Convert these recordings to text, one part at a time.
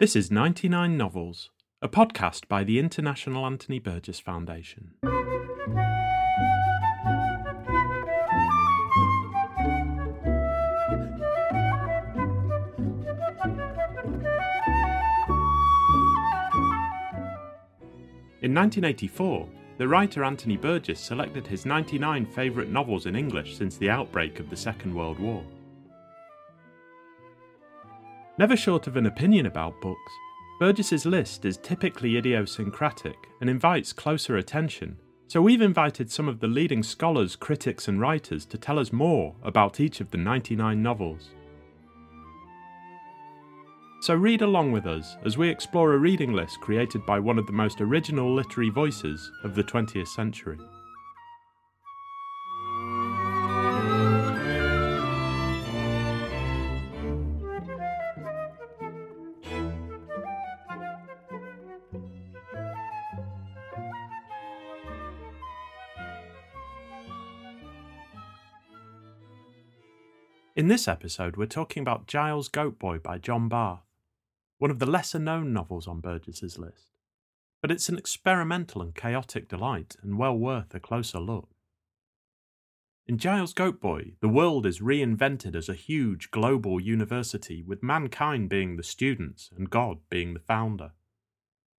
This is 99 Novels, a podcast by the International Anthony Burgess Foundation. In 1984, the writer Anthony Burgess selected his 99 favourite novels in English since the outbreak of the Second World War. Never short of an opinion about books, Burgess's list is typically idiosyncratic and invites closer attention, so we've invited some of the leading scholars, critics, and writers to tell us more about each of the 99 novels. So read along with us as we explore a reading list created by one of the most original literary voices of the 20th century. In this episode, we're talking about Giles Goat Boy by John Barth, one of the lesser known novels on Burgess's list. But it's an experimental and chaotic delight and well worth a closer look. In Giles Goat Boy, the world is reinvented as a huge global university with mankind being the students and God being the founder.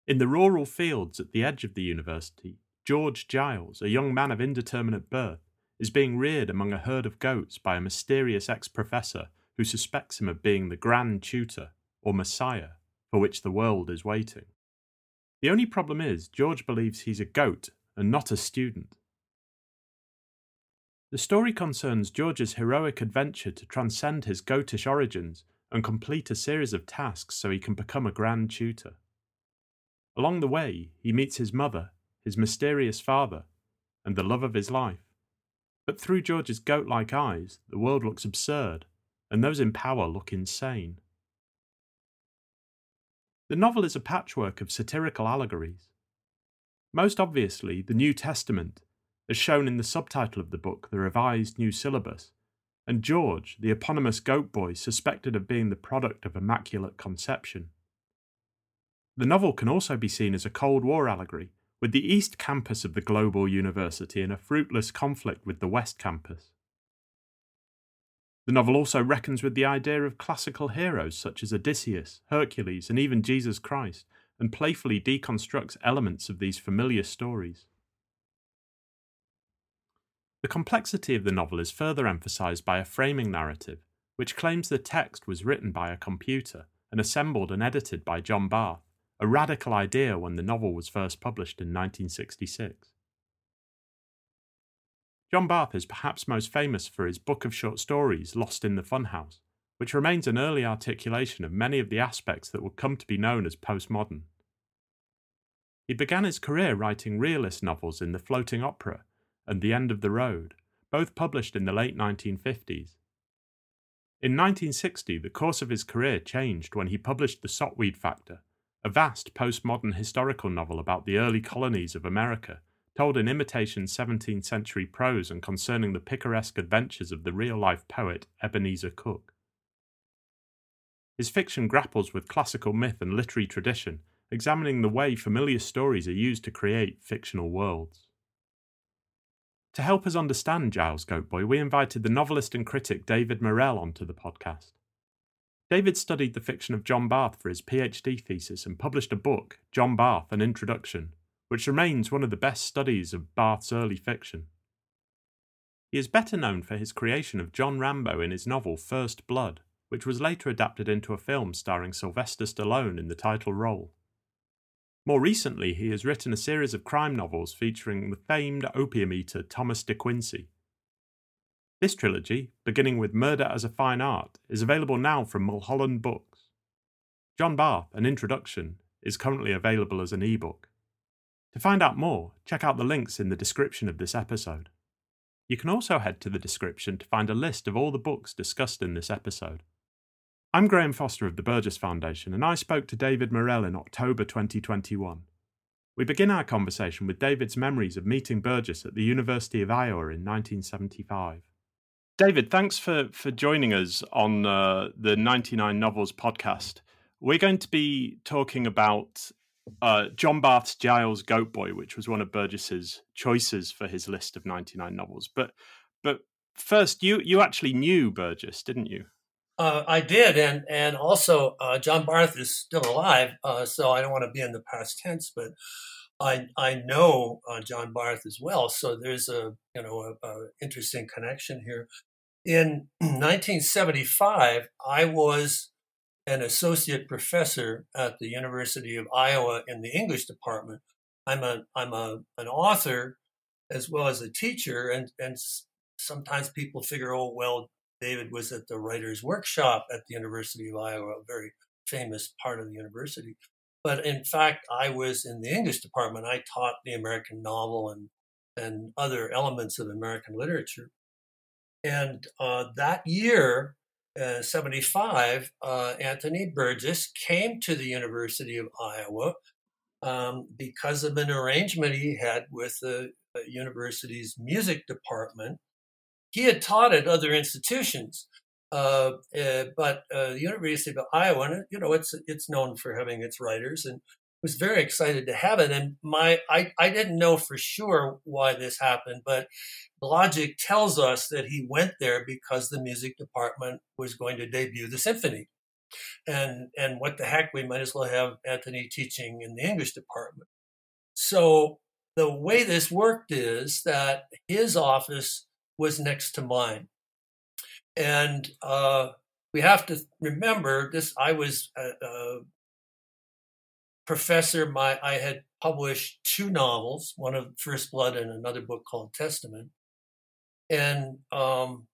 In the rural fields at the edge of the university, George Giles, a young man of indeterminate birth, is being reared among a herd of goats by a mysterious ex professor who suspects him of being the grand tutor, or messiah, for which the world is waiting. The only problem is, George believes he's a goat and not a student. The story concerns George's heroic adventure to transcend his goatish origins and complete a series of tasks so he can become a grand tutor. Along the way, he meets his mother, his mysterious father, and the love of his life. But through George's goat like eyes, the world looks absurd, and those in power look insane. The novel is a patchwork of satirical allegories. Most obviously, the New Testament, as shown in the subtitle of the book, The Revised New Syllabus, and George, the eponymous goat boy suspected of being the product of Immaculate Conception. The novel can also be seen as a Cold War allegory with the East Campus of the global university in a fruitless conflict with the West Campus. The novel also reckons with the idea of classical heroes such as Odysseus, Hercules, and even Jesus Christ, and playfully deconstructs elements of these familiar stories. The complexity of the novel is further emphasized by a framing narrative, which claims the text was written by a computer and assembled and edited by John Barth, a radical idea when the novel was first published in 1966. John Barth is perhaps most famous for his book of short stories, Lost in the Funhouse, which remains an early articulation of many of the aspects that would come to be known as postmodern. He began his career writing realist novels in The Floating Opera and The End of the Road, both published in the late 1950s. In 1960, the course of his career changed when he published The Sotweed Factor, a vast postmodern historical novel about the early colonies of America, told in imitation 17th century prose and concerning the picaresque adventures of the real life poet Ebenezer Cook. His fiction grapples with classical myth and literary tradition, examining the way familiar stories are used to create fictional worlds. To help us understand Giles Goatboy, we invited the novelist and critic David Morrell onto the podcast. David studied the fiction of John Barth for his PhD thesis and published a book, John Barth An Introduction, which remains one of the best studies of Barth's early fiction. He is better known for his creation of John Rambo in his novel First Blood, which was later adapted into a film starring Sylvester Stallone in the title role. More recently, he has written a series of crime novels featuring the famed opium eater Thomas De Quincey, this trilogy, beginning with Murder as a Fine Art, is available now from Mulholland Books. John Barth, An Introduction, is currently available as an ebook. To find out more, check out the links in the description of this episode. You can also head to the description to find a list of all the books discussed in this episode. I'm Graham Foster of the Burgess Foundation, and I spoke to David Morrell in October 2021. We begin our conversation with David's memories of meeting Burgess at the University of Iowa in 1975. David, thanks for for joining us on uh, the 99 Novels podcast. We're going to be talking about uh, John Barth's Giles Goat Boy, which was one of Burgess's choices for his list of 99 novels. But but first, you you actually knew Burgess, didn't you? Uh, I did, and and also uh, John Barth is still alive, uh, so I don't want to be in the past tense, but I I know uh, John Barth as well, so there's a you know a, a interesting connection here. In 1975, I was an associate professor at the University of Iowa in the English department. I'm a I'm a an author as well as a teacher, and and sometimes people figure, oh well, David was at the writers' workshop at the University of Iowa, a very famous part of the university. But in fact, I was in the English department. I taught the American novel and and other elements of American literature. And uh, that year, uh, 75, uh, Anthony Burgess came to the University of Iowa um, because of an arrangement he had with the university's music department. He had taught at other institutions, uh, uh, but uh, the University of Iowa, you know, it's it's known for having its writers, and was very excited to have it. And my, I, I didn't know for sure why this happened, but logic tells us that he went there because the music department was going to debut the symphony. And and what the heck, we might as well have Anthony teaching in the English department. So the way this worked is that his office was next to mine. And uh, we have to remember this. I was a, a professor. My I had published two novels, one of First Blood and another book called Testament. And um,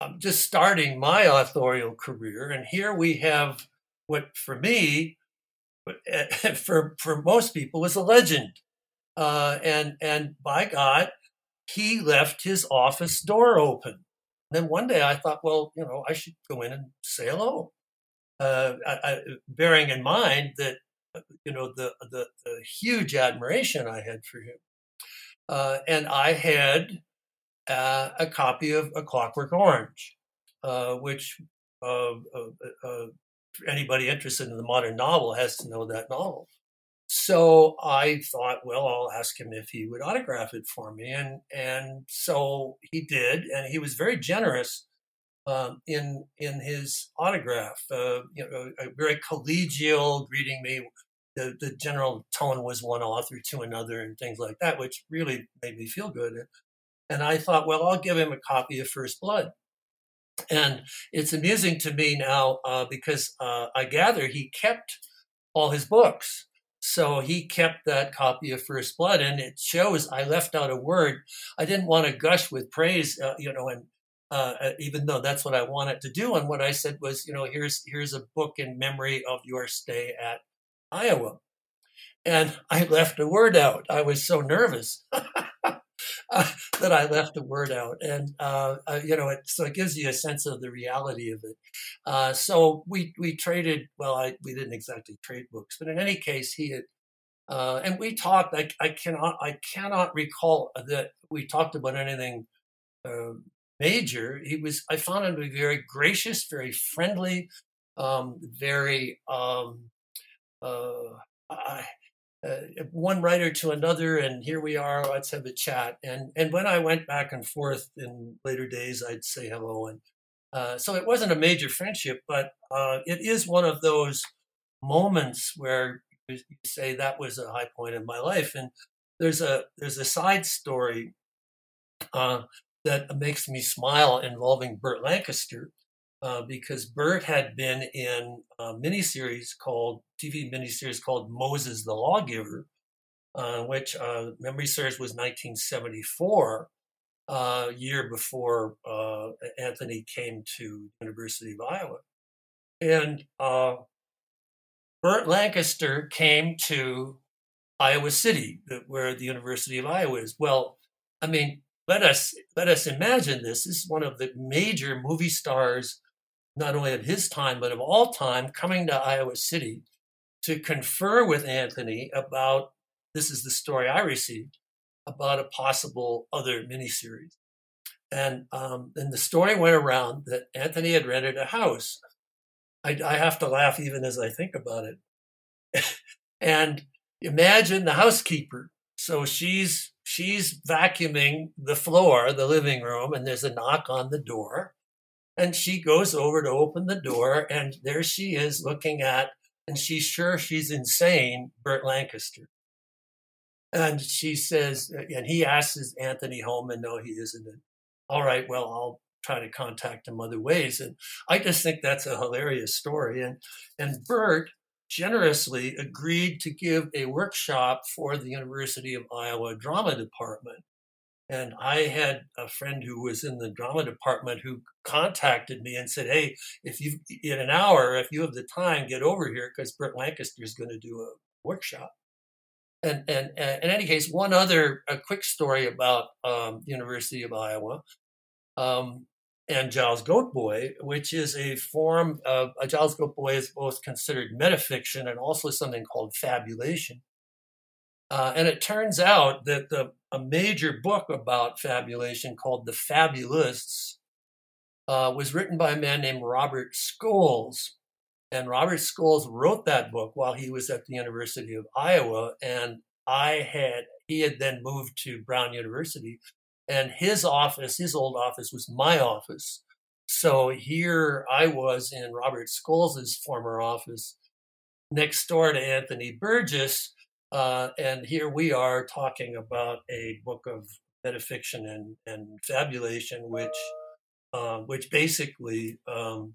I'm just starting my authorial career, and here we have what, for me, for for most people, was a legend. Uh, and and by God, he left his office door open then one day I thought, well, you know, I should go in and say hello, uh, I, I, bearing in mind that uh, you know the, the, the huge admiration I had for him, uh, and I had uh, a copy of A Clockwork Orange, uh, which uh, anybody interested in the modern novel has to know that novel. So I thought, well, I'll ask him if he would autograph it for me, and and so he did, and he was very generous um, in in his autograph. Uh, you know, a very collegial, greeting me. The the general tone was one author to another, and things like that, which really made me feel good. And I thought, well, I'll give him a copy of First Blood. And it's amusing to me now uh, because uh, I gather he kept all his books so he kept that copy of First Blood, and it shows I left out a word. I didn't want to gush with praise, uh, you know, and uh, uh, even though that's what I wanted to do. And what I said was, you know, here's here's a book in memory of your stay at Iowa, and I left a word out. I was so nervous. uh, that I left a word out, and uh, uh, you know, it, so it gives you a sense of the reality of it. Uh, so we we traded. Well, I, we didn't exactly trade books, but in any case, he had, uh, and we talked. I, I cannot I cannot recall that we talked about anything uh, major. He was. I found him to be very gracious, very friendly, um, very. Um, I, uh, one writer to another, and here we are. Let's have a chat. And and when I went back and forth in later days, I'd say hello. And uh, so it wasn't a major friendship, but uh, it is one of those moments where you say that was a high point in my life. And there's a there's a side story uh, that makes me smile involving Burt Lancaster. Uh, because Burt had been in a miniseries called TV miniseries called Moses the Lawgiver, uh, which uh, memory serves was 1974, uh, year before uh, Anthony came to University of Iowa, and uh, Burt Lancaster came to Iowa City, where the University of Iowa is. Well, I mean, let us let us imagine this. This is one of the major movie stars not only of his time, but of all time, coming to Iowa City to confer with Anthony about this is the story I received about a possible other miniseries. And um, and the story went around that Anthony had rented a house I, I have to laugh even as I think about it. and imagine the housekeeper. So she's she's vacuuming the floor, the living room, and there's a knock on the door. And she goes over to open the door, and there she is looking at, and she's sure she's insane, Burt Lancaster. And she says, and he asks, Is Anthony home? And no, he isn't. All right, well, I'll try to contact him other ways. And I just think that's a hilarious story. And and Burt generously agreed to give a workshop for the University of Iowa drama department. And I had a friend who was in the drama department who contacted me and said, Hey, if you in an hour, if you have the time, get over here because Burt Lancaster is going to do a workshop. And, and, in any case, one other a quick story about um, University of Iowa. Um, and Giles Goat Boy, which is a form of a Giles Goat Boy is both considered metafiction and also something called fabulation. Uh, and it turns out that the, a major book about fabulation called The Fabulists uh, was written by a man named Robert Scholes. And Robert Scholes wrote that book while he was at the University of Iowa. And I had, he had then moved to Brown University and his office, his old office, was my office. So here I was in Robert Scholes' former office, next door to Anthony Burgess, uh, and here we are talking about a book of metafiction and, and fabulation, which uh, which basically um,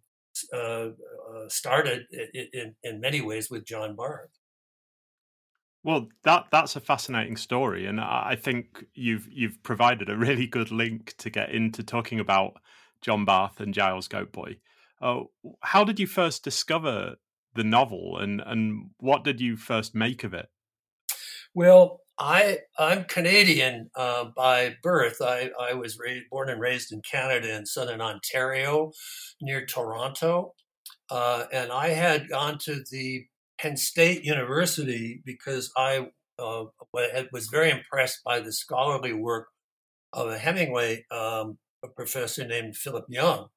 uh, uh started in, in, many ways with John Barth. Well, that that's a fascinating story, and I think you've you've provided a really good link to get into talking about John Barth and Giles Goatboy. Uh, how did you first discover the novel, and and what did you first make of it? Well, I I'm Canadian uh, by birth. I I was raised, born and raised in Canada in southern Ontario, near Toronto, uh, and I had gone to the Penn State University because I uh, was very impressed by the scholarly work of a Hemingway um, a professor named Philip Young.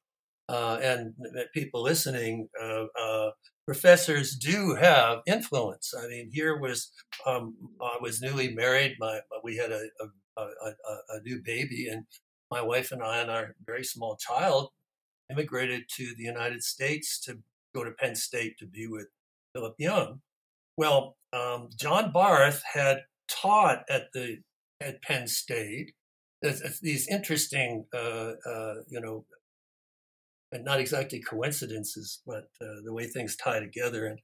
Uh, and people listening, uh, uh, professors do have influence. I mean, here was um, I was newly married. My we had a, a, a, a, new baby, and my wife and I and our very small child immigrated to the United States to go to Penn State to be with Philip Young. Well, um, John Barth had taught at the at Penn State. These interesting, uh, uh, you know, and not exactly coincidences, but uh, the way things tie together. And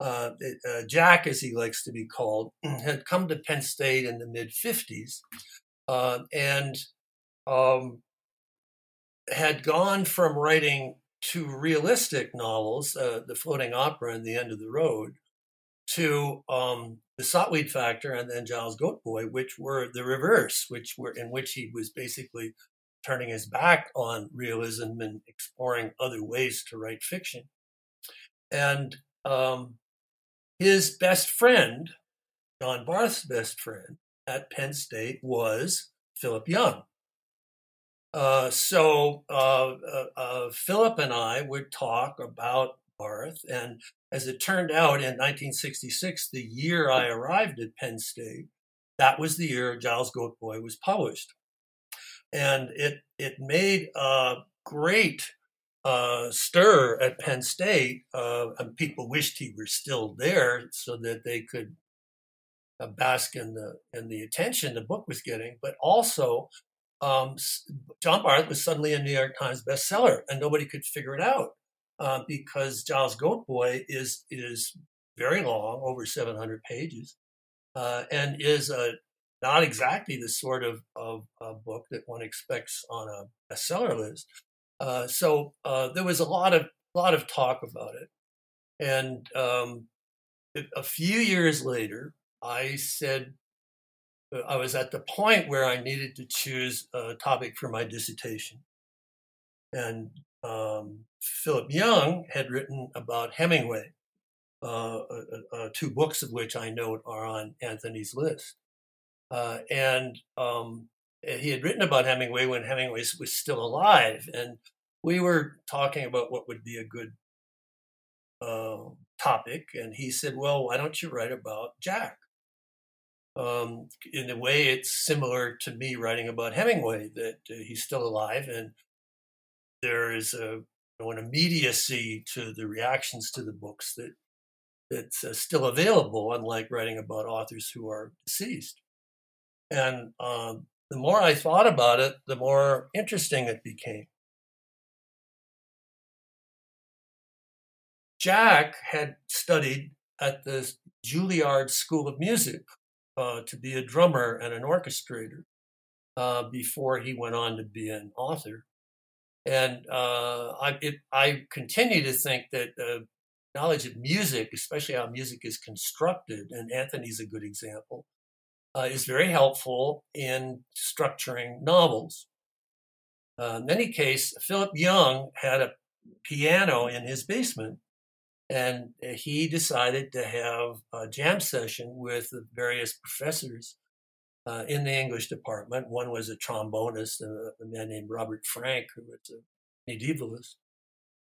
uh, it, uh, Jack, as he likes to be called, had come to Penn State in the mid 50s uh, and um, had gone from writing to realistic novels, uh, The Floating Opera and The End of the Road, to um, The Sotweed Factor and then Giles Goat Boy, which were the reverse, which were in which he was basically turning his back on realism and exploring other ways to write fiction. And um, his best friend, John Barth's best friend at Penn State, was Philip Young. Uh, so uh, uh, uh, Philip and I would talk about Barth, and as it turned out, in 1966, the year I arrived at Penn State, that was the year Giles Goat Boy was published, and it it made a great uh, stir at Penn State, uh, and people wished he were still there so that they could bask in the in the attention the book was getting, but also um, John Barth was suddenly a New York Times bestseller, and nobody could figure it out uh, because Giles Goat Boy is is very long, over 700 pages, uh, and is a not exactly the sort of, of, of, book that one expects on a bestseller list. Uh, so uh, there was a lot of lot of talk about it, and um, a few years later, I said I was at the point where I needed to choose a topic for my dissertation. And um, Philip Young had written about Hemingway, uh, uh, uh, two books of which I note are on Anthony's list. Uh, and um, he had written about Hemingway when Hemingway was still alive. And we were talking about what would be a good uh, topic, and he said, "Well, why don't you write about Jack?" Um, in a way, it's similar to me writing about Hemingway, that uh, he's still alive, and there is a you know, an immediacy to the reactions to the books that that's uh, still available, unlike writing about authors who are deceased. And um, the more I thought about it, the more interesting it became. Jack had studied at the Juilliard School of Music uh, to be a drummer and an orchestrator uh, before he went on to be an author. And uh, I, it, I, continue to think that uh, knowledge of music, especially how music is constructed, and Anthony's a good example, uh, is very helpful in structuring novels. Uh, in any case, Philip Young had a piano in his basement, and he decided to have a jam session with the various professors uh, in the English department. One was a trombonist, a, a man named Robert Frank, who was a medievalist.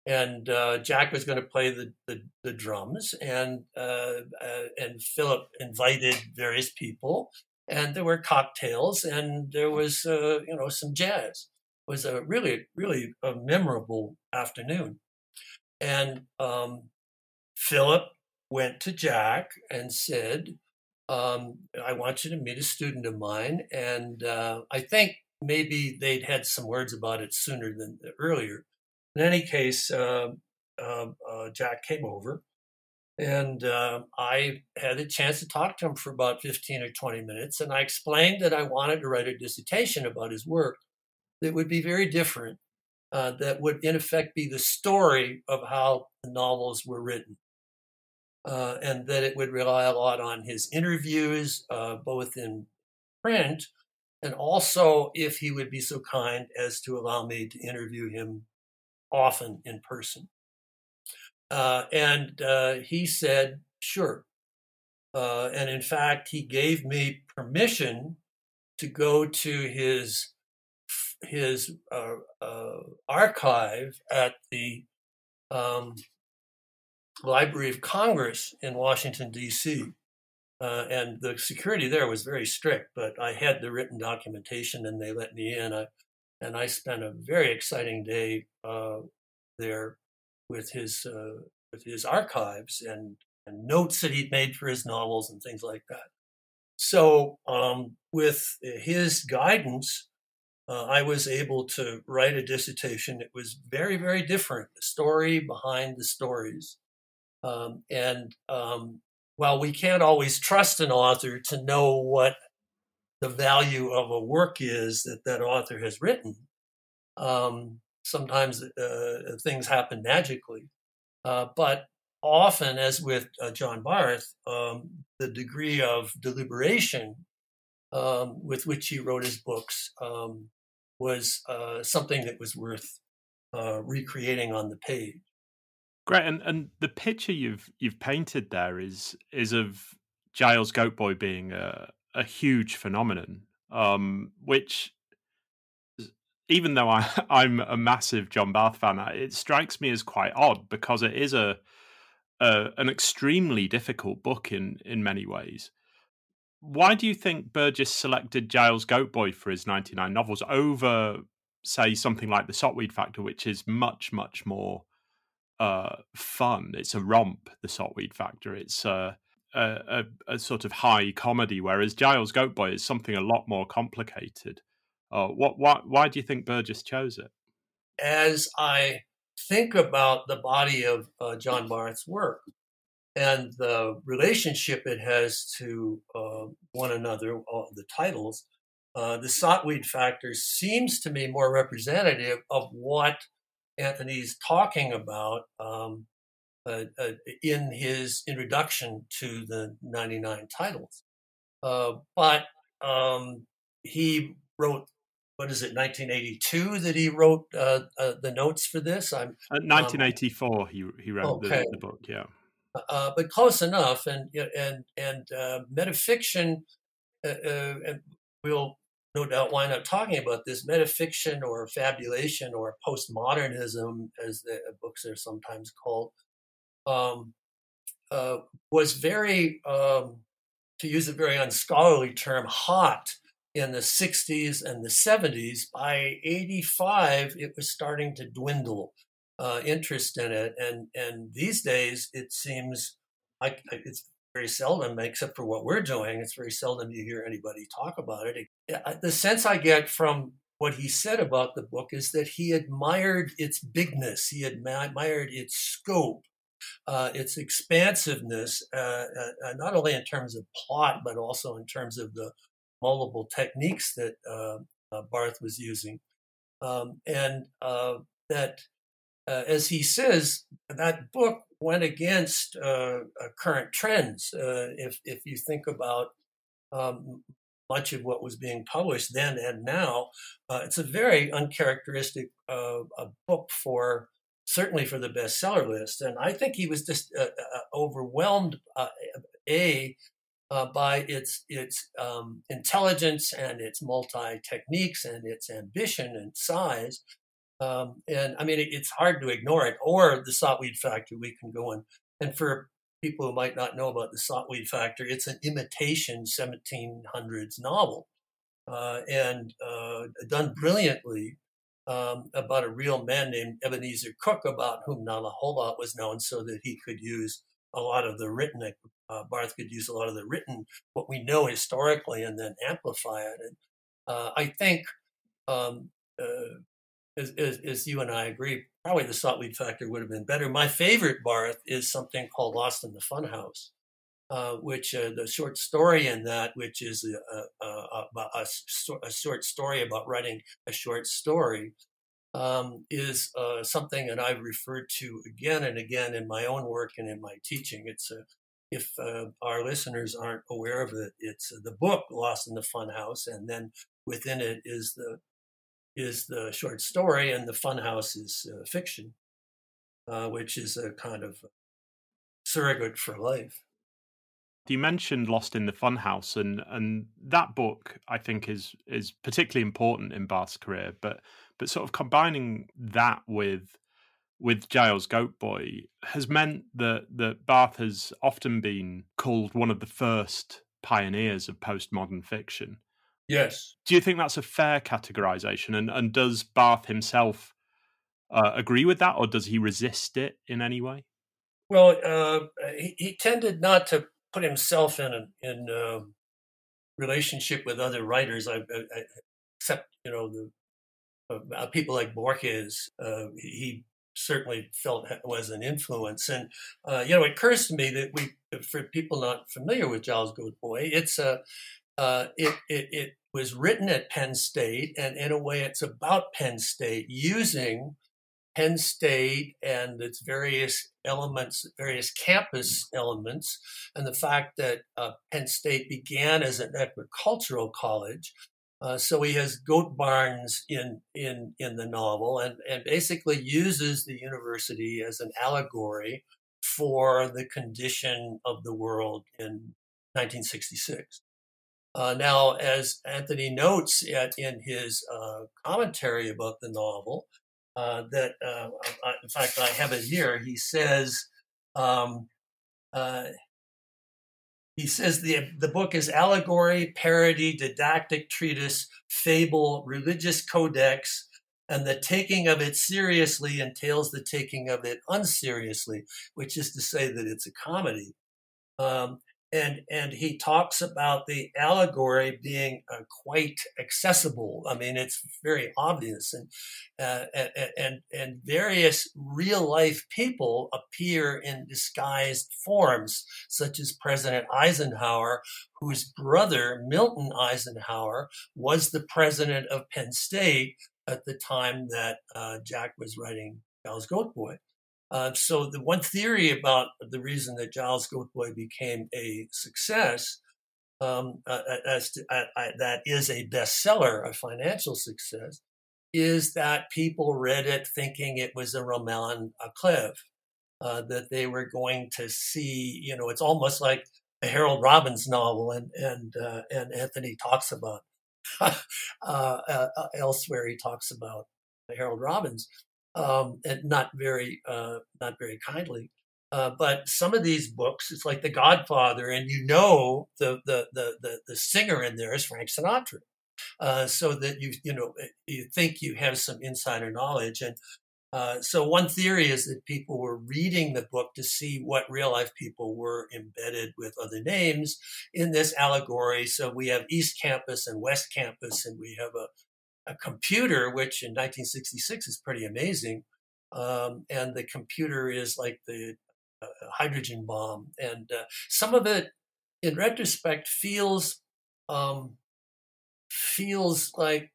And uh, Jack was going to play the, the, the drums, and uh, uh, and Philip invited various people, and there were cocktails, and there was uh, you know some jazz. It was a really really a memorable afternoon, and um, Philip went to Jack and said, um, I want you to meet a student of mine. And uh, I think maybe they'd had some words about it sooner than earlier. In any case, uh, uh, Jack came over and uh, I had a chance to talk to him for about 15 or 20 minutes. And I explained that I wanted to write a dissertation about his work that would be very different, uh, that would, in effect, be the story of how the novels were written uh, and that it would rely a lot on his interviews, uh, both in print and also if he would be so kind as to allow me to interview him often in person. Uh, and uh, he said, sure. Uh, and in fact, he gave me permission to go to his his uh, archive at the um, Library of Congress in Washington, D.C. Uh, and the security there was very strict, but I had the written documentation and they let me in. I, and I spent a very exciting day uh, there with his uh, with his archives and, and, notes that he'd made for his novels and things like that. So, um, with his guidance, uh, I was able to write a dissertation. It was very, very different. The story behind the stories. Um, and um, while we can't always trust an author to know what the value of a work is that that author has written, um, sometimes uh, things happen magically. Uh, but often, as with uh, John Barth, um, the degree of deliberation um, with which he wrote his books um, was uh, something that was worth uh, recreating on the page. Great, and and the picture you've you've painted there is is of Giles Goatboy being a a huge phenomenon, um, which even though I I'm a massive John Barth fan, it strikes me as quite odd because it is a, a an extremely difficult book in in many ways. Why do you think Burgess selected Giles Goatboy for his 99 novels over, say, something like The Sotweed Factor, which is much, much more uh, fun. It's a romp, the Sotweed Factor. It's uh, a, a, a, sort of high comedy, whereas Giles Goatboy is something a lot more complicated. Uh, what, why, why do you think Burgess chose it? As I think about the body of uh, John Barth's work and the relationship it has to uh, one another, the titles, uh, the Sotweed Factor seems to me more representative of what Anthony's talking about um, uh, uh, in his introduction to the 99 titles. Uh, but um, he wrote, what is it, 1982 that he wrote uh, uh, the notes for this? I'm 1984. Um, he he wrote okay. the, the, book. Yeah. Uh, but close enough, and and and metafiction. we'll no doubt wind up talking about this metafiction or fabulation or postmodernism, as the books are sometimes called, um, uh, was very, um, to use a very unscholarly term, hot in the 60s and the 70s. By 85, it was starting to dwindle uh, interest in it, and and these days it seems like it's very seldom, except for what we're doing. It's very seldom you hear anybody talk about it. it the sense I get from what he said about the book is that he admired its bigness, he admired its scope, uh, its expansiveness, uh, uh, not only in terms of plot, but also in terms of the multiple techniques that uh, uh, Barth was using. Um, and uh, that, as he says, that book went against current trends. if, if you think about um, much of what was being published then and now. Uh, it's a very uncharacteristic uh, book for certainly for the bestseller list, and I think he was just uh, uh overwhelmed. Uh, a uh, by its its um, intelligence and its multi techniques and its ambition and size. Um, and I mean, it, it's hard to ignore it. Or the Sot-Weed Factor, we can go and and for people who might not know about the Sot-Weed Factor, it's an imitation 1700s novel uh, and uh, done brilliantly um, about a real man named Ebenezer Cook, about whom not a whole lot was known, so that he could use a lot of the written, uh, Barth could use a lot of the written, what we know historically, and then amplify it. And uh, I think, um, uh, as, as, as you and I agree, probably the Sot-Weed Factor would have been better. My favorite Barth is something called Lost in the Funhouse, uh, which uh, the short story in that, which is a, a, a, a, short story about writing a short story, um, is uh, something that I've referred to again and again in my own work and in my teaching. It's a if uh, our listeners aren't aware of it, it's the book Lost in the Funhouse, and then within it is the is the short story, and the funhouse is uh, fiction, uh, which is a kind of surrogate for life. You mentioned Lost in the Funhouse, and and that book I think is is particularly important in Barth's career. But but sort of combining that with with Giles Goat Boy has meant that that Barth has often been called one of the first pioneers of postmodern fiction. Yes. Do you think that's a fair categorization? And and does Barth himself uh, agree with that, or does he resist it in any way? Well, uh, he, he, tended not to put himself in a, in a relationship with other writers, I, I, except you know the uh, people like Borges. Uh, he certainly felt was an influence, and uh, you know it occurs to me that we, for people not familiar with Giles Goat Boy, it's a uh, it, it, it was written at Penn State, and in a way, it's about Penn State using Penn State and its various elements, various campus elements, and the fact that uh, Penn State began as an agricultural college. Uh, so he has goat barns in in in the novel, and and basically uses the university as an allegory for the condition of the world in 1966. Uh, now, as Anthony notes at, in his uh, commentary about the novel, uh, that uh, I, in fact I have it here. He says, um, uh, he says the the book is allegory, parody, didactic treatise, fable, religious codex, and the taking of it seriously entails the taking of it unseriously, which is to say that it's a comedy. Um, and and he talks about the allegory being uh, quite accessible. I mean, it's very obvious, and uh, and and various real life people appear in disguised forms, such as President Eisenhower, whose brother Milton Eisenhower was the president of Penn State at the time that uh, Jack was writing Giles Goat Boy. Uh, so the one theory about the reason that Giles Goatboy became a success, um, uh, uh as to, uh, that is a bestseller, a financial success, is that people read it thinking it was a roman à uh, that they were going to see. You know, it's almost like a Harold Robbins novel, and and uh, and Anthony talks about elsewhere. He talks about Harold Robbins um, and not very uh, not very kindly. Uh, but some of these books, it's like The Godfather, and you know the the the the, the singer in there is Frank Sinatra, uh, so that you you know you think you have some insider knowledge. And uh, so one theory is that people were reading the book to see what real life people were embedded with other names in this allegory. So we have East Campus and West Campus, and we have a, a computer, which in 1966 is pretty amazing. Um, and the computer is like the uh, hydrogen bomb, and uh, some of it, in retrospect, feels um, feels like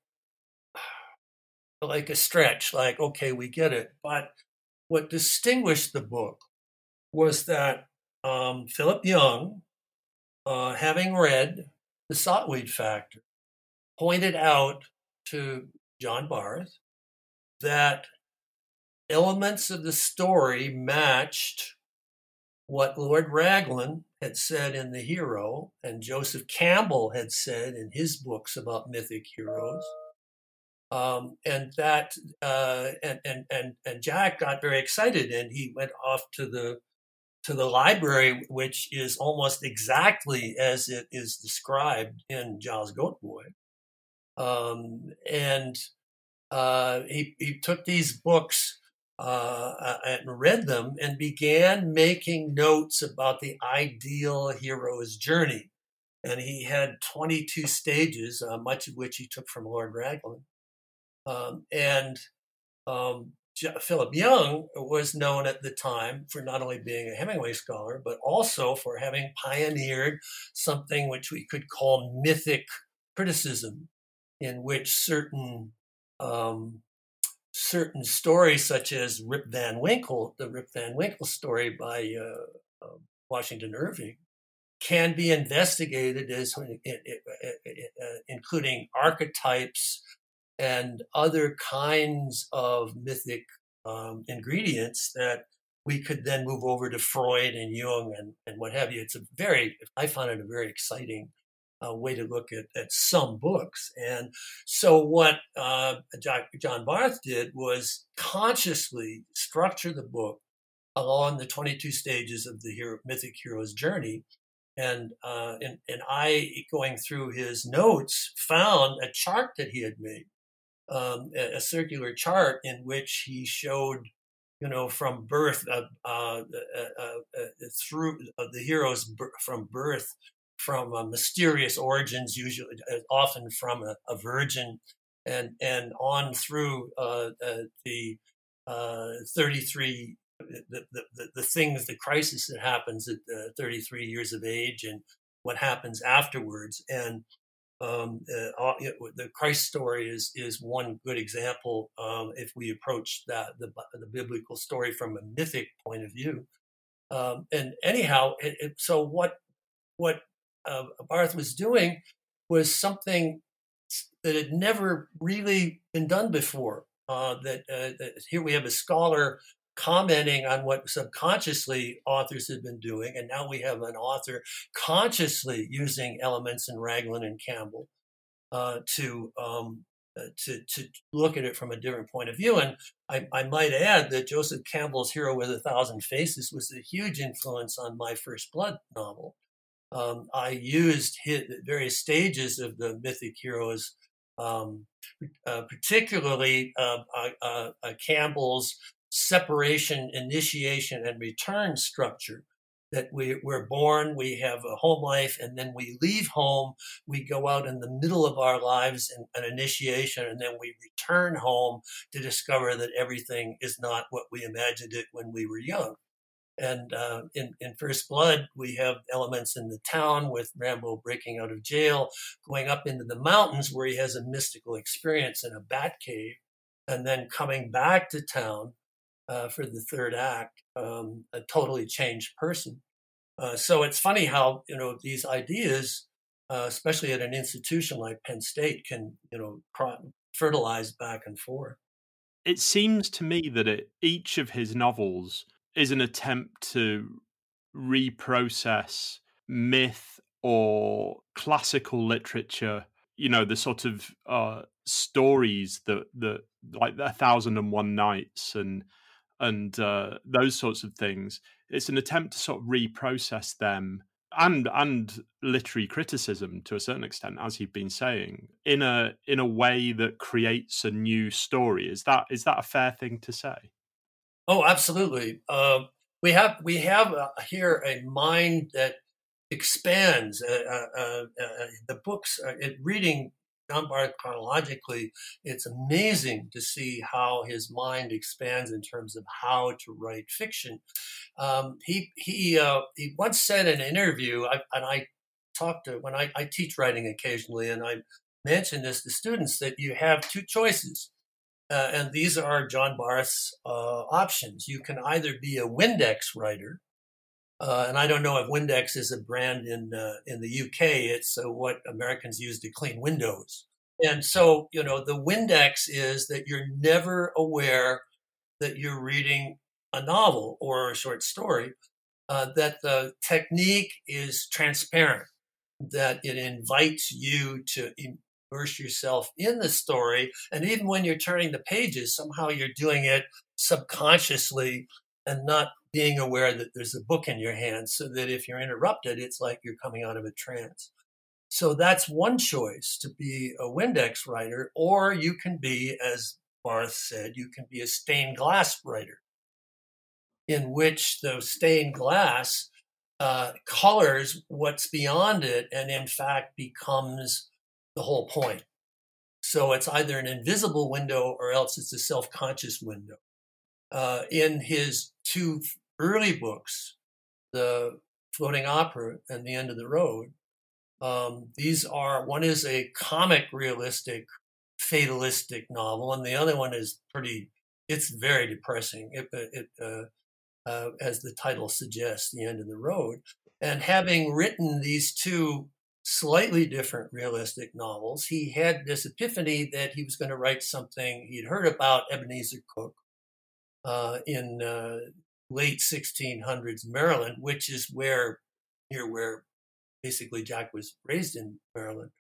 like a stretch. Like okay, we get it. But what distinguished the book was that um, Philip Young, uh, having read The Sot-Weed Factor, pointed out to John Barth that elements of the story matched what Lord Raglan had said in The Hero and Joseph Campbell had said in his books about mythic heroes. Um, and that uh, and, and and and Jack got very excited and he went off to the to the library, which is almost exactly as it is described in Giles Goat Boy. Um, and uh, he, he took these books uh, and read them and began making notes about the ideal hero's journey. And he had 22 stages, uh, much of which he took from Lord Raglan. Um, and um, Philip Young was known at the time for not only being a Hemingway scholar, but also for having pioneered something which we could call mythic criticism, in which certain um, certain stories, such as Rip Van Winkle, the Rip Van Winkle story by uh, uh, Washington Irving, can be investigated as uh, including archetypes and other kinds of mythic um, ingredients that we could then move over to Freud and Jung and, and what have you. It's a very, I found it a very exciting uh, way to look at, at some books. And so, what uh, John Barth did was consciously structure the book along the 22 stages of the hero, mythic hero's journey. And, uh, and, and I, going through his notes, found a chart that he had made, um, a, a, circular chart in which he showed you know, from birth, uh, uh, uh, through the heroes from birth from uh, mysterious origins, usually uh, often from a, a, virgin, and and on through uh, uh the uh, 33 the, the, the things the crisis that happens at 33 years of age and what happens afterwards and um, the Christ story is is one good example. Um, if we approach that the, the biblical story from a mythic point of view, um, and anyhow, it, it, so what what uh, Barth was doing was something that had never really been done before. Uh, that, uh, that, here we have a scholar commenting on what subconsciously authors had been doing, and now we have an author consciously using elements in Raglan and Campbell uh, to um, uh, to to look at it from a different point of view. And I, I, might add that Joseph Campbell's Hero with a Thousand Faces was a huge influence on my First Blood novel um, I used various stages of the mythic heroes, um, uh, particularly uh, uh, uh, Campbell's separation, initiation, and return structure. That we, we're born, we have a home life, and then we leave home. We go out in the middle of our lives in an initiation, and then we return home to discover that everything is not what we imagined it when we were young. And uh, in, in First Blood, we have elements in the town with Rambo breaking out of jail, going up into the mountains where he has a mystical experience in a bat cave, and then coming back to town uh, for the third act, um, a totally changed person. Uh, so it's funny how you know these ideas, uh, especially at an institution like Penn State, can you know fertilize back and forth. It seems to me that it, each of his novels is an attempt to reprocess myth or classical literature you know the sort of uh, stories that that like a thousand and one nights and and uh, those sorts of things. It's an attempt to sort of reprocess them and and literary criticism to a certain extent, as you've been saying, in a in a way that creates a new story. Is that is that a fair thing to say? Oh, absolutely. Uh, we have we have uh, here a mind that expands. Uh, uh, uh, uh the books, reading John Barth chronologically, it's amazing to see how his mind expands in terms of how to write fiction. Um, he he he once said in an interview, I, and I talked to when I, I teach writing occasionally, and I mention this to students that you have two choices. Uh, and these are John Barth's uh, options. You can either be a Windex writer, uh, and I don't know if Windex is a brand in uh, in the UK. It's uh, what Americans use to clean windows. And so, you know, the Windex is that you're never aware that you're reading a novel or a short story. Uh, that the technique is transparent. That it invites you to immerse yourself in the story, and even when you're turning the pages, somehow you're doing it subconsciously and not being aware that there's a book in your hand so that if you're interrupted, it's like you're coming out of a trance. So that's one choice to be a Windex writer, or you can be, as Barth said, you can be a stained glass writer, in which the stained glass uh, colors what's beyond it and, in fact, becomes the whole point. So it's either an invisible window or else it's a self conscious window. Uh, in his two early books, The Floating Opera and The End of the Road, um, these are one is a comic realistic, fatalistic novel, and the other one is pretty. It's very depressing. It, it uh, uh, as the title suggests, the end of the road. And having written these two slightly different realistic novels, he had this epiphany that he was going to write something. He'd heard about Ebenezer Cooke uh, in uh, late 1600s Maryland, which is where near where basically Jack was raised in Maryland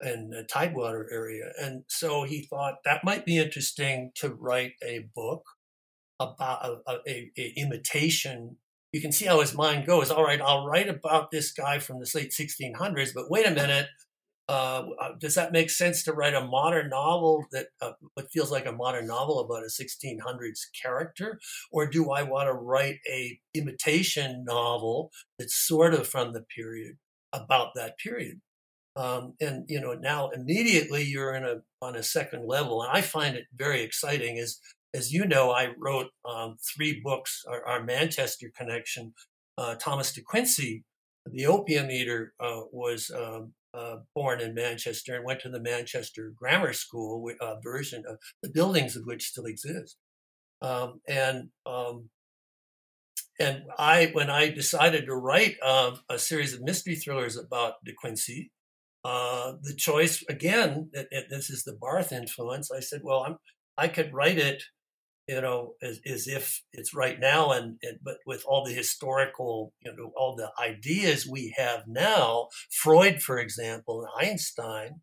and the Tidewater area. And so he thought that might be interesting to write a book about a, a, a, imitation. You can see how his mind goes. All right, I'll write about this guy from the late 1600s, but wait a minute. Uh, uh, does that make sense to write a modern novel that uh, what feels like a modern novel about a 1600s character, or do I want to write a imitation novel that's sort of from the period? about that period. Um, and you know now immediately you're in a on a second level, and I find it very exciting. As as you know, I wrote um, three books. Our, our Manchester connection. Uh, Thomas De Quincey, the opium eater, uh, was um, uh, born in Manchester and went to the Manchester Grammar School, uh, version of the buildings of which still exist. Um, and um, and I, when I decided to write uh, a series of mystery thrillers about De Quincey, uh, the choice again, it, it, this is the Barth influence. I said, well, I'm, I could write it, you know, as, as if it's right now, and, and, but with all the historical, you know, all the ideas we have now. Freud, for example, and Einstein,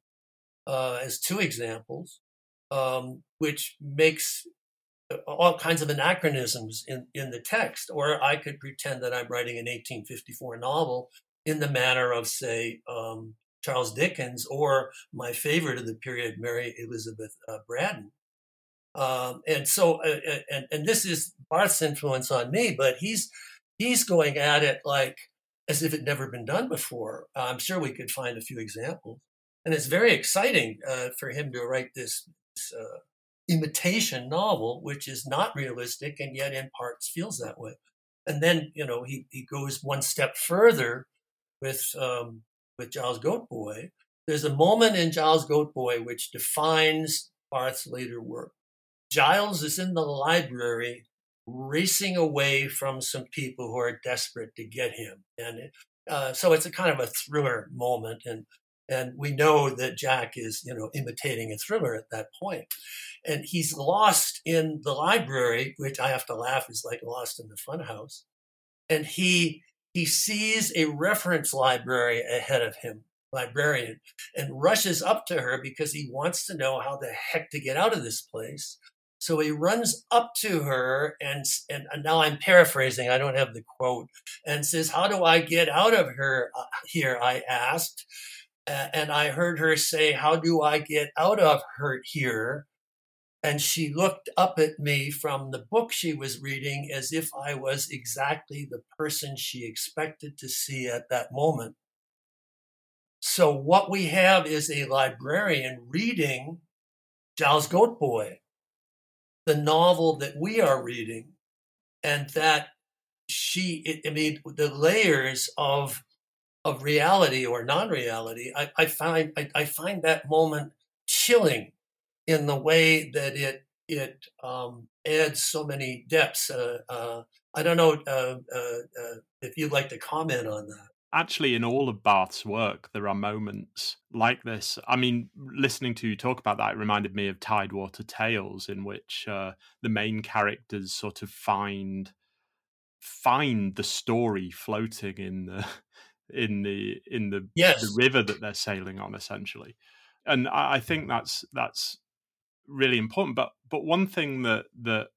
uh, as two examples, um, which makes all kinds of anachronisms in, in the text, or I could pretend that I'm writing an 1854 novel in the manner of, say, um, Charles Dickens, or my favorite of the period, Mary Elizabeth uh, Braddon. Um, and so, uh, uh, and, and this is Barth's influence on me, but he's he's going at it like as if it never been done before. I'm sure we could find a few examples, and it's very exciting uh, for him to write this, this uh, imitation novel, which is not realistic and yet in parts feels that way. And then, you know, he, he goes one step further with um, with Giles Goat Boy. There's a moment in Giles Goat Boy which defines Barth's later work. Giles is in the library racing away from some people who are desperate to get him. And uh, so it's a kind of a thriller moment. And and we know that Jack is, you know, imitating a thriller at that point. And he's lost in the library, which I have to laugh is like lost in the funhouse. And he he sees a reference library ahead of him, librarian, and rushes up to her because he wants to know how the heck to get out of this place. So he runs up to her and, and now I'm paraphrasing, I don't have the quote, and says, How do I get out of her uh, here? I asked. And I heard her say, How do I get out of her here? And she looked up at me from the book she was reading as if I was exactly the person she expected to see at that moment. So, what we have is a librarian reading Giles Goat Boy, the novel that we are reading, and that she, I mean, the layers of of reality or non-reality, I, I find I, I, find that moment chilling in the way that it it um, adds so many depths. Uh, uh, I don't know uh, uh, uh if you'd like to comment on that actually in all of Barth's work there are moments like this. I mean, listening to you talk about that, it reminded me of Tidewater Tales, in which uh, the main characters sort of find find the story floating in the in the in the, yes. the river that they're sailing on, essentially. And I, I think that's that's really important. But but one thing that that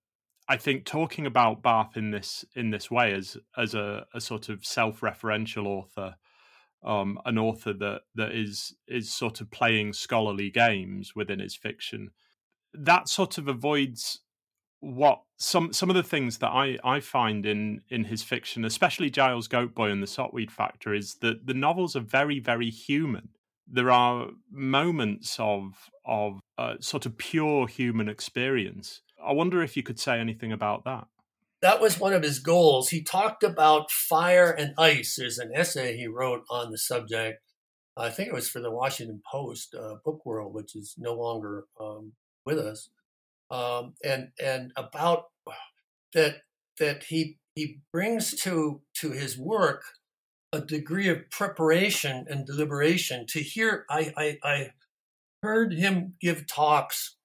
I think talking about Barth in this in this way as as a, a sort of self-referential author, um, an author that that is is sort of playing scholarly games within his fiction, that sort of avoids what some some of the things that I, I find in in his fiction, especially Giles Goat Boy and the Sot-Weed Factor, is that the novels are very very human. There are moments of of uh, sort of pure human experience I wonder if you could say anything about that. That was one of his goals. He talked about fire and ice. There's an essay he wrote on the subject. I think it was for the Washington Post uh, Book World, which is no longer um, with us, um, and and about that that he he brings to to his work a degree of preparation and deliberation. To hear, I I, I heard him give talks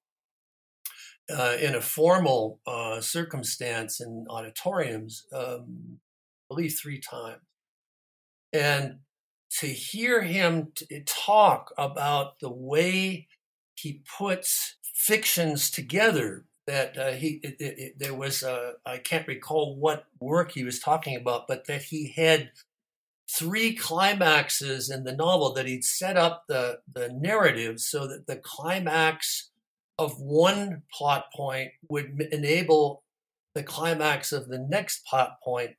uh, in a formal uh, circumstance in auditoriums, um, I believe three times. And to hear him t- talk about the way he puts fictions together, that uh, he it, it, it, there was I can't recall what work he was talking about, but that he had three climaxes in the novel that he'd set up the the narrative so that the climax of one plot point would enable the climax of the next plot point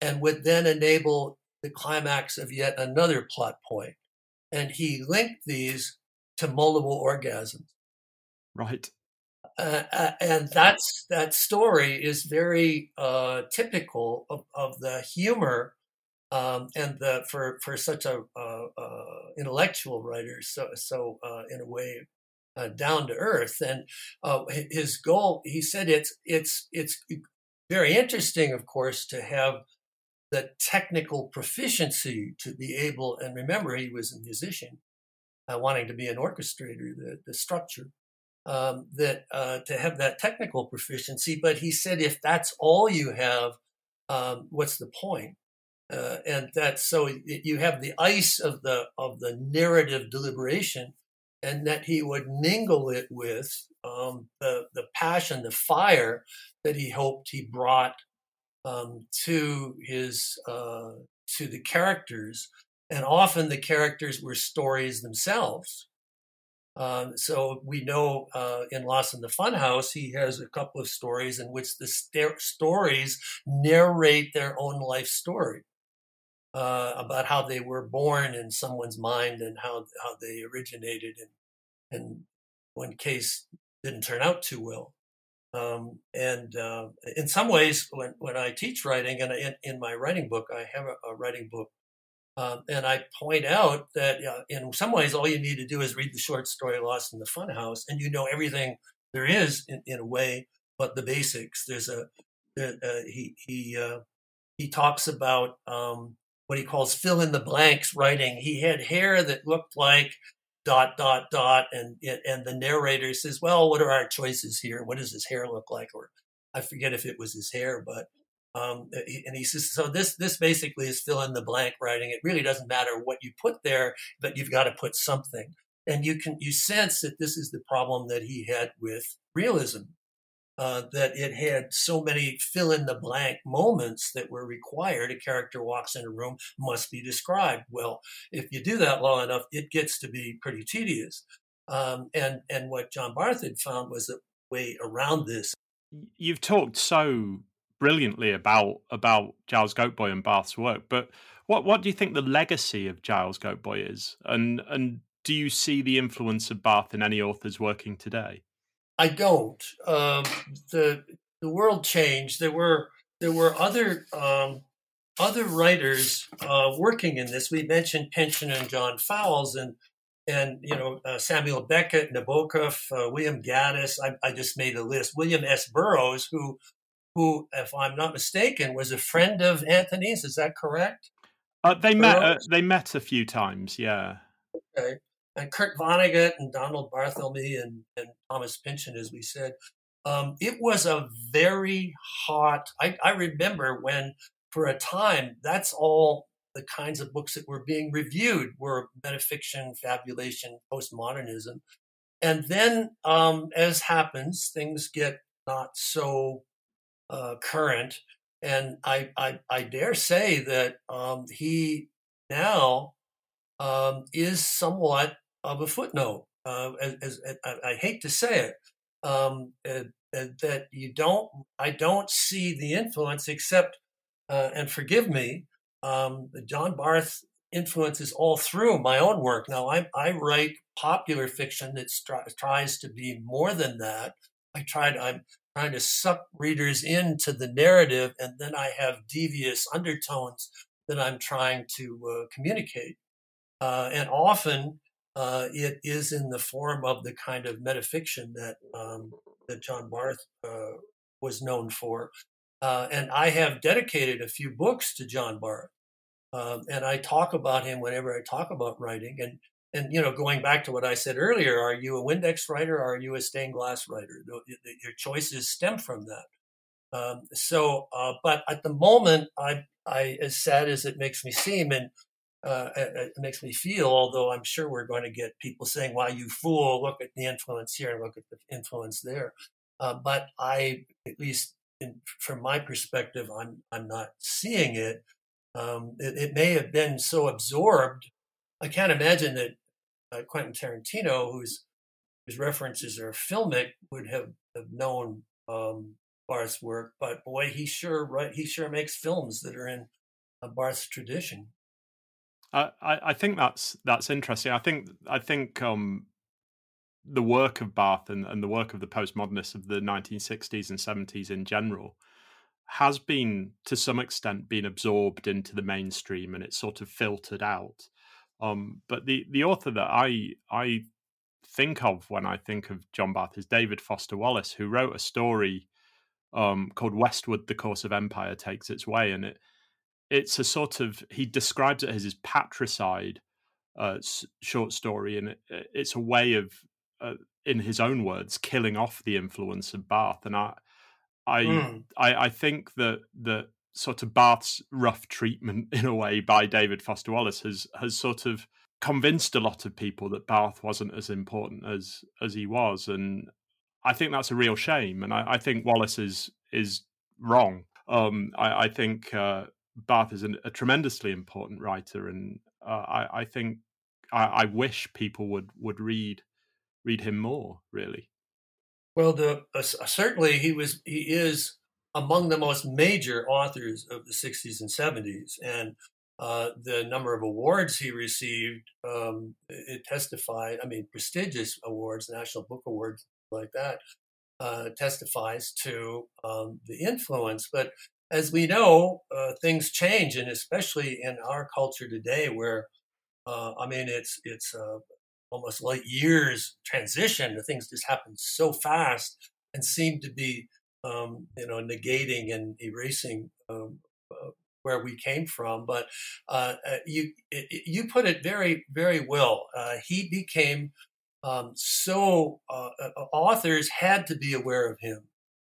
and would then enable the climax of yet another plot point. And he linked these to multiple orgasms. Right. Uh, uh and that's that story is very uh, typical of, of, the humor um, and the for for such a uh, uh intellectual writer. So so uh, in a way uh, down to earth. And uh, his goal, he said, it's it's it's very interesting, of course, to have the technical proficiency to be able. And remember, he was a musician, uh, wanting to be an orchestrator, the the structure. Um, that uh, to have that technical proficiency, but he said if that's all you have, um, what's the point? Uh, and that so you have the ice of the of the narrative deliberation and that he would mingle it with um, the, the passion, the fire that he hoped he brought um, to his uh, to the characters, and often the characters were stories themselves. Um, so we know uh, in Lost in the Funhouse, he has a couple of stories in which the st- stories narrate their own life story uh, about how they were born in someone's mind and how how they originated and and one case didn't turn out too well. Um, and uh, in some ways, when, when I teach writing, and in, in my writing book, I have a, a writing book, um, and I point out that uh, in some ways, all you need to do is read the short story "Lost in the Funhouse," and you know everything there is in, in a way, but the basics. There's a uh, he he uh, he talks about um, what he calls fill in the blanks writing. He had hair that looked like dot dot dot, and and the narrator says, "Well, what are our choices here? What does his hair look like?" Or I forget if it was his hair, but um, and he says, so this this basically is fill in the blank writing. It really doesn't matter what you put there, but you've got to put something. and you can you sense that this is the problem that he had with realism, uh, that it had so many fill in the blank moments that were required. A character walks in a room, must be described. Well, if you do that long enough, it gets to be pretty tedious. Um, and and what John Barth had found was a way around this. You've talked so brilliantly about about Giles Goatboy and Barth's work, but what what do you think the legacy of Giles Goatboy is, and and do you see the influence of Barth in any authors working today? I don't. Um, the the world changed. There were there were other um, other writers uh, working in this. We mentioned Pynchon and John Fowles, and and you know uh, Samuel Beckett, Nabokov, uh, William Gaddis. I, I, just made a list. William S. Burroughs, who who, if I'm not mistaken, was a friend of Anthony's. Is that correct? Uh, they Burroughs? met. Uh, they met a few times. Yeah. Okay and Kurt Vonnegut and Donald Barthelme and, and Thomas Pynchon, as we said. Um, it was a very hot. I, I remember when, for a time, that's all the kinds of books that were being reviewed were metafiction, fabulation, postmodernism. And then, um, as happens, things get not so uh, current. And I, I, I, dare say that um, he now um, is somewhat of a footnote. Uh, as, as, as, I hate to say it, um, uh, that you don't, I don't see the influence except, uh, and forgive me, um, John Barth influences all through my own work. Now, I, I write popular fiction that st- tries to be more than that. I tried, I'm trying to suck readers into the narrative, and then I have devious undertones that I'm trying to uh, communicate. Uh, and often uh, it is in the form of the kind of metafiction that um, that John Barth uh, was known for. Uh, and I have dedicated a few books to John Barth, um, and I talk about him whenever I talk about writing. And and you know, going back to what I said earlier, are you a Windex writer or are you a stained glass writer? Your choices stem from that. Um, so, uh, but at the moment, I, I, as sad as it makes me seem, and uh, it, makes me feel, although I'm sure we're going to get people saying, why you fool, look at the influence here and look at the influence there. Uh, but I, at least in, from my perspective, I'm, I'm not seeing it. Um, it. it. may have been so absorbed. I can't imagine that uh, Quentin Tarantino, whose, whose references are filmic, would have, have known um, Barth's work. But boy, he sure right, he sure makes films that are in Barth's tradition. I, I think that's that's interesting. I think I think um, the work of Barth and, and the work of the postmodernists of the 1960s and 70s in general has been to some extent been absorbed into the mainstream and it's sort of filtered out. Um, but the the author that I I think of when I think of John Barth is David Foster Wallace, who wrote a story um, called "Westward: The Course of Empire Takes Its Way," and it it's a sort of he describes it as his patricide uh, short story, and it, it's a way of, uh, in his own words, killing off the influence of Barth. And I, I, mm. I, I, think that that sort of Barth's rough treatment, in a way, by David Foster Wallace has has sort of convinced a lot of people that Barth wasn't as important as as he was, and I think that's a real shame. And I, I think Wallace is is wrong. Um, I, I think uh, Barth is an, a tremendously important writer, and uh, I, I, think I, I, wish people would would read read him more. Really. Well, the uh, certainly he was he is among the most major authors of the '60s and '70s, and uh, the number of awards he received um, it testified. I mean, prestigious awards, National Book Awards, like that. Uh, testifies to um, the influence. But as we know, uh, things change, and especially in our culture today, where uh, I mean, it's it's uh, almost like years transition. The things just happen so fast and seem to be, um, you know, negating and erasing um, uh, where we came from. But uh, uh, you you put it very very well. he became um, so authors had to be aware of him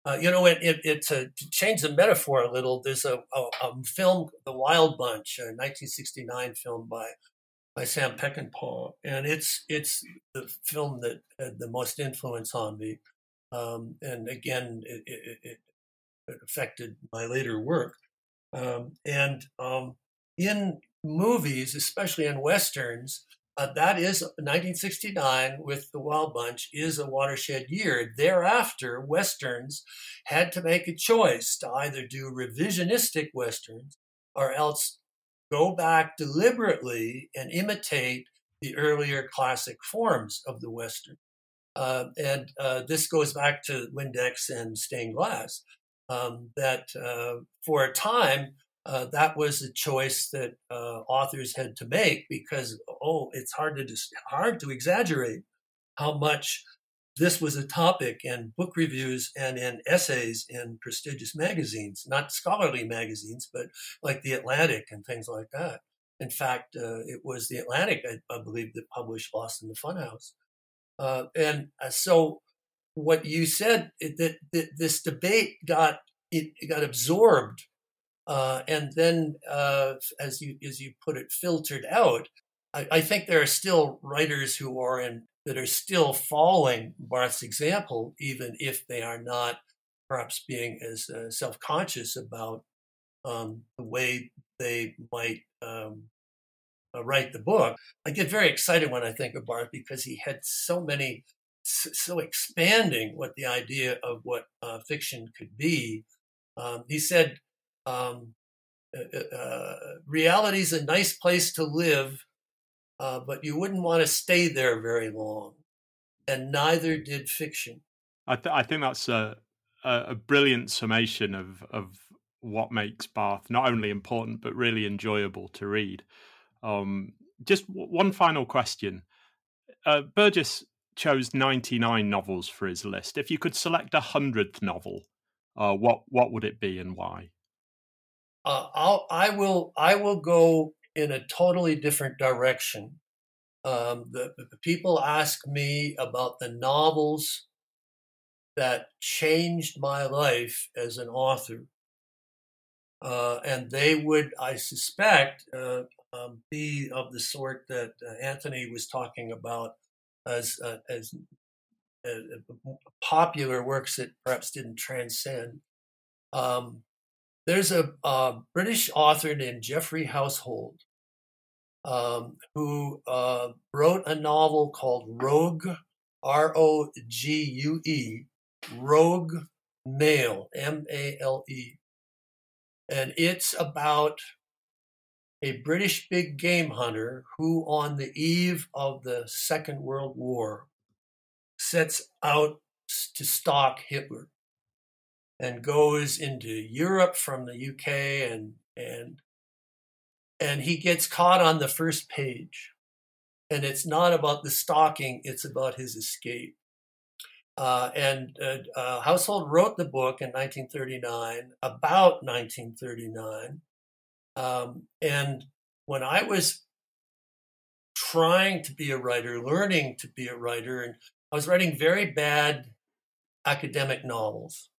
uh, you know, it, it, it, to change the metaphor a little, there's a, a, a film, The Wild Bunch, a 1969 film by by Sam Peckinpah, and it's it's the film that had the most influence on me. Um, and again, it, it, it, affected my later work. Um, and um, in movies, especially in westerns, uh, that is 1969 with the Wild Bunch is a watershed year. Thereafter, westerns had to make a choice to either do revisionistic westerns or else go back deliberately and imitate the earlier classic forms of the western. Uh, and uh, this goes back to Windex and stained glass. Um, that uh, for a time uh, that was a choice that uh, authors had to make because oh, it's hard to just hard to exaggerate how much this was a topic in book reviews and in essays in prestigious magazines, not scholarly magazines, but like the Atlantic and things like that. In fact, uh, it was the Atlantic, I, I, believe, that published Lost in the Funhouse. Uh, and uh, so, what you said that, that this debate got it, it got absorbed uh, and then, uh, as you as you put it, filtered out. I, I, think there are still writers who are in that are still following Barth's example, even if they are not perhaps being as uh, self conscious about um, the way they might um, uh, write the book. I get very excited when I think of Barth because he had so many, so expanding what the idea of what uh, fiction could be. Um, he said um, uh, uh, uh reality is a nice place to live, uh, but you wouldn't want to stay there very long. And neither did fiction. I, th- I think that's a, a, brilliant summation of, of what makes Barth not only important, but really enjoyable to read. Um, just w- one final question. Uh, Burgess chose 99 novels for his list. If you could select a hundredth novel, uh, what what would it be and why? Uh, I'll, I will I will go in a totally different direction. Um, the, the people ask me about the novels that changed my life as an author. Uh, and they would, I suspect, uh, um, be of the sort that uh, Anthony was talking about as uh, as uh, popular works that perhaps didn't transcend. Um, there's a, a British author named Geoffrey Household um, who uh, wrote a novel called Rogue, R O G U E, Rogue Male, M A L E. And it's about a British big game hunter who, on the eve of the Second World War, sets out to stalk Hitler and goes into Europe from the UK and and and he gets caught on the first page. And it's not about the stalking, it's about his escape. Uh, and uh, uh, Household wrote the book in 1939, about 1939. Um, and when I was trying to be a writer, learning to be a writer, and I was writing very bad academic novels.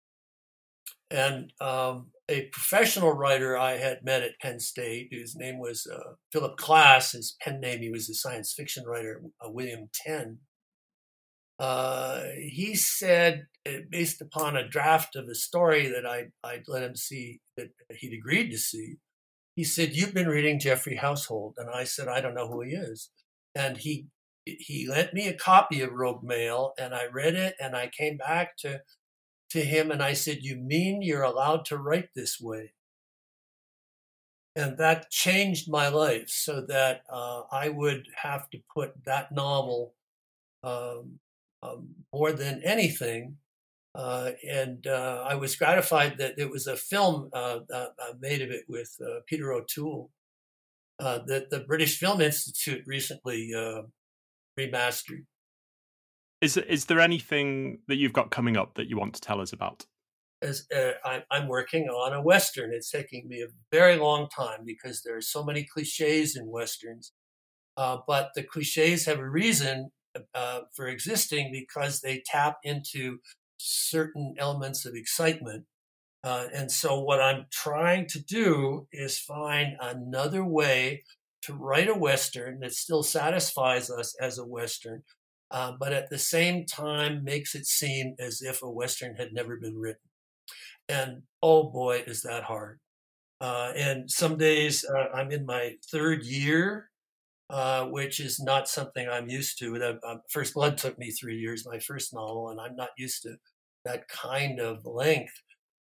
And um, a professional writer I had met at Penn State, whose name was uh, Philip Klass, his pen name, he was a science fiction writer, uh, William Tenn. Uh, he said, uh, based upon a draft of a story that I, I'd let him see, that he'd agreed to see, he said, You've been reading Geoffrey Household. And I said, I don't know who he is. And he he lent me a copy of Rogue Male, and I read it, and I came back to to him and I said, You mean you're allowed to write this way? And that changed my life so that uh, I would have to put that novel um, um, more than anything. Uh, and uh, I was gratified that there was a film uh, uh, made of it with uh, Peter O'Toole that the British Film Institute recently remastered. Is is there anything that you've got coming up that you want to tell us about? As uh, I, I'm working on a western, it's taking me a very long time because there are so many cliches in westerns. Uh, but the cliches have a reason uh, for existing because they tap into certain elements of excitement. Uh, and so, what I'm trying to do is find another way to write a Western that still satisfies us as a Western, uh, but at the same time makes it seem as if a Western had never been written. And oh boy, is that hard. Uh, and some days uh, I'm in my third year, uh, which is not something I'm used to. The, uh, First Blood took me three years, my first novel, and I'm not used to that kind of length.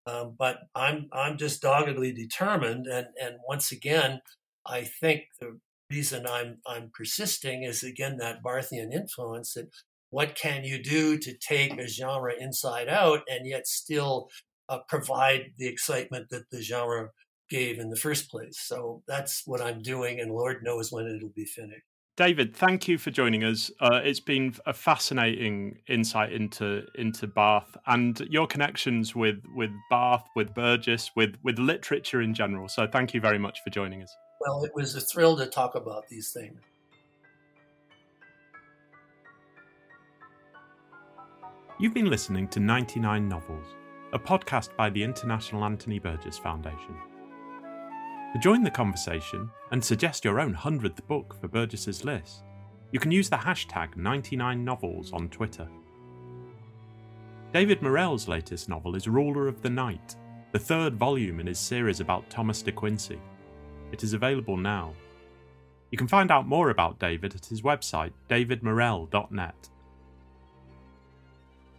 Um, but I'm I'm just doggedly determined, and and once again, I think the reason I'm I'm persisting is again that Barthian influence. That what can you do to take a genre inside out and yet still uh, provide the excitement that the genre gave in the first place? So that's what I'm doing, and Lord knows when it'll be finished. David, thank you for joining us. Uh, it's been a fascinating insight into into Barth and your connections with with Barth, with Burgess, with with literature in general. So, thank you very much for joining us. Well, it was a thrill to talk about these things. You've been listening to 99 Novels, a podcast by the International Anthony Burgess Foundation. To join the conversation and suggest your own 100th book for Burgess's list, you can use the hashtag 99novels on Twitter. David Morrell's latest novel is Ruler of the Night, the third volume in his series about Thomas de Quincey. It is available now. You can find out more about David at his website, davidmorrell.net.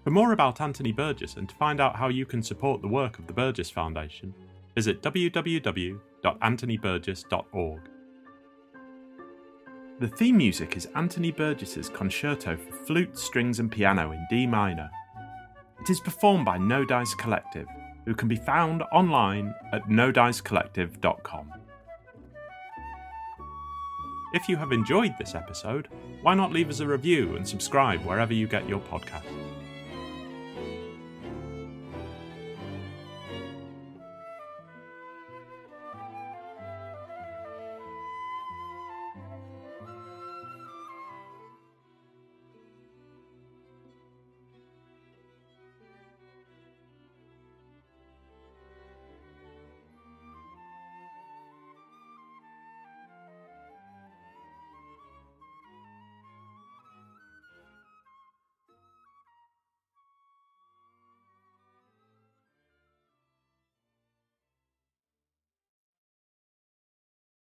For more about Anthony Burgess and to find out how you can support the work of the Burgess Foundation, visit www.anthonyburgess.org. The theme music is Anthony Burgess's concerto for flute, strings, and piano in D minor. It is performed by No Dice Collective, who can be found online at nodicecollective.com. If you have enjoyed this episode, why not leave us a review and subscribe wherever you get your podcasts?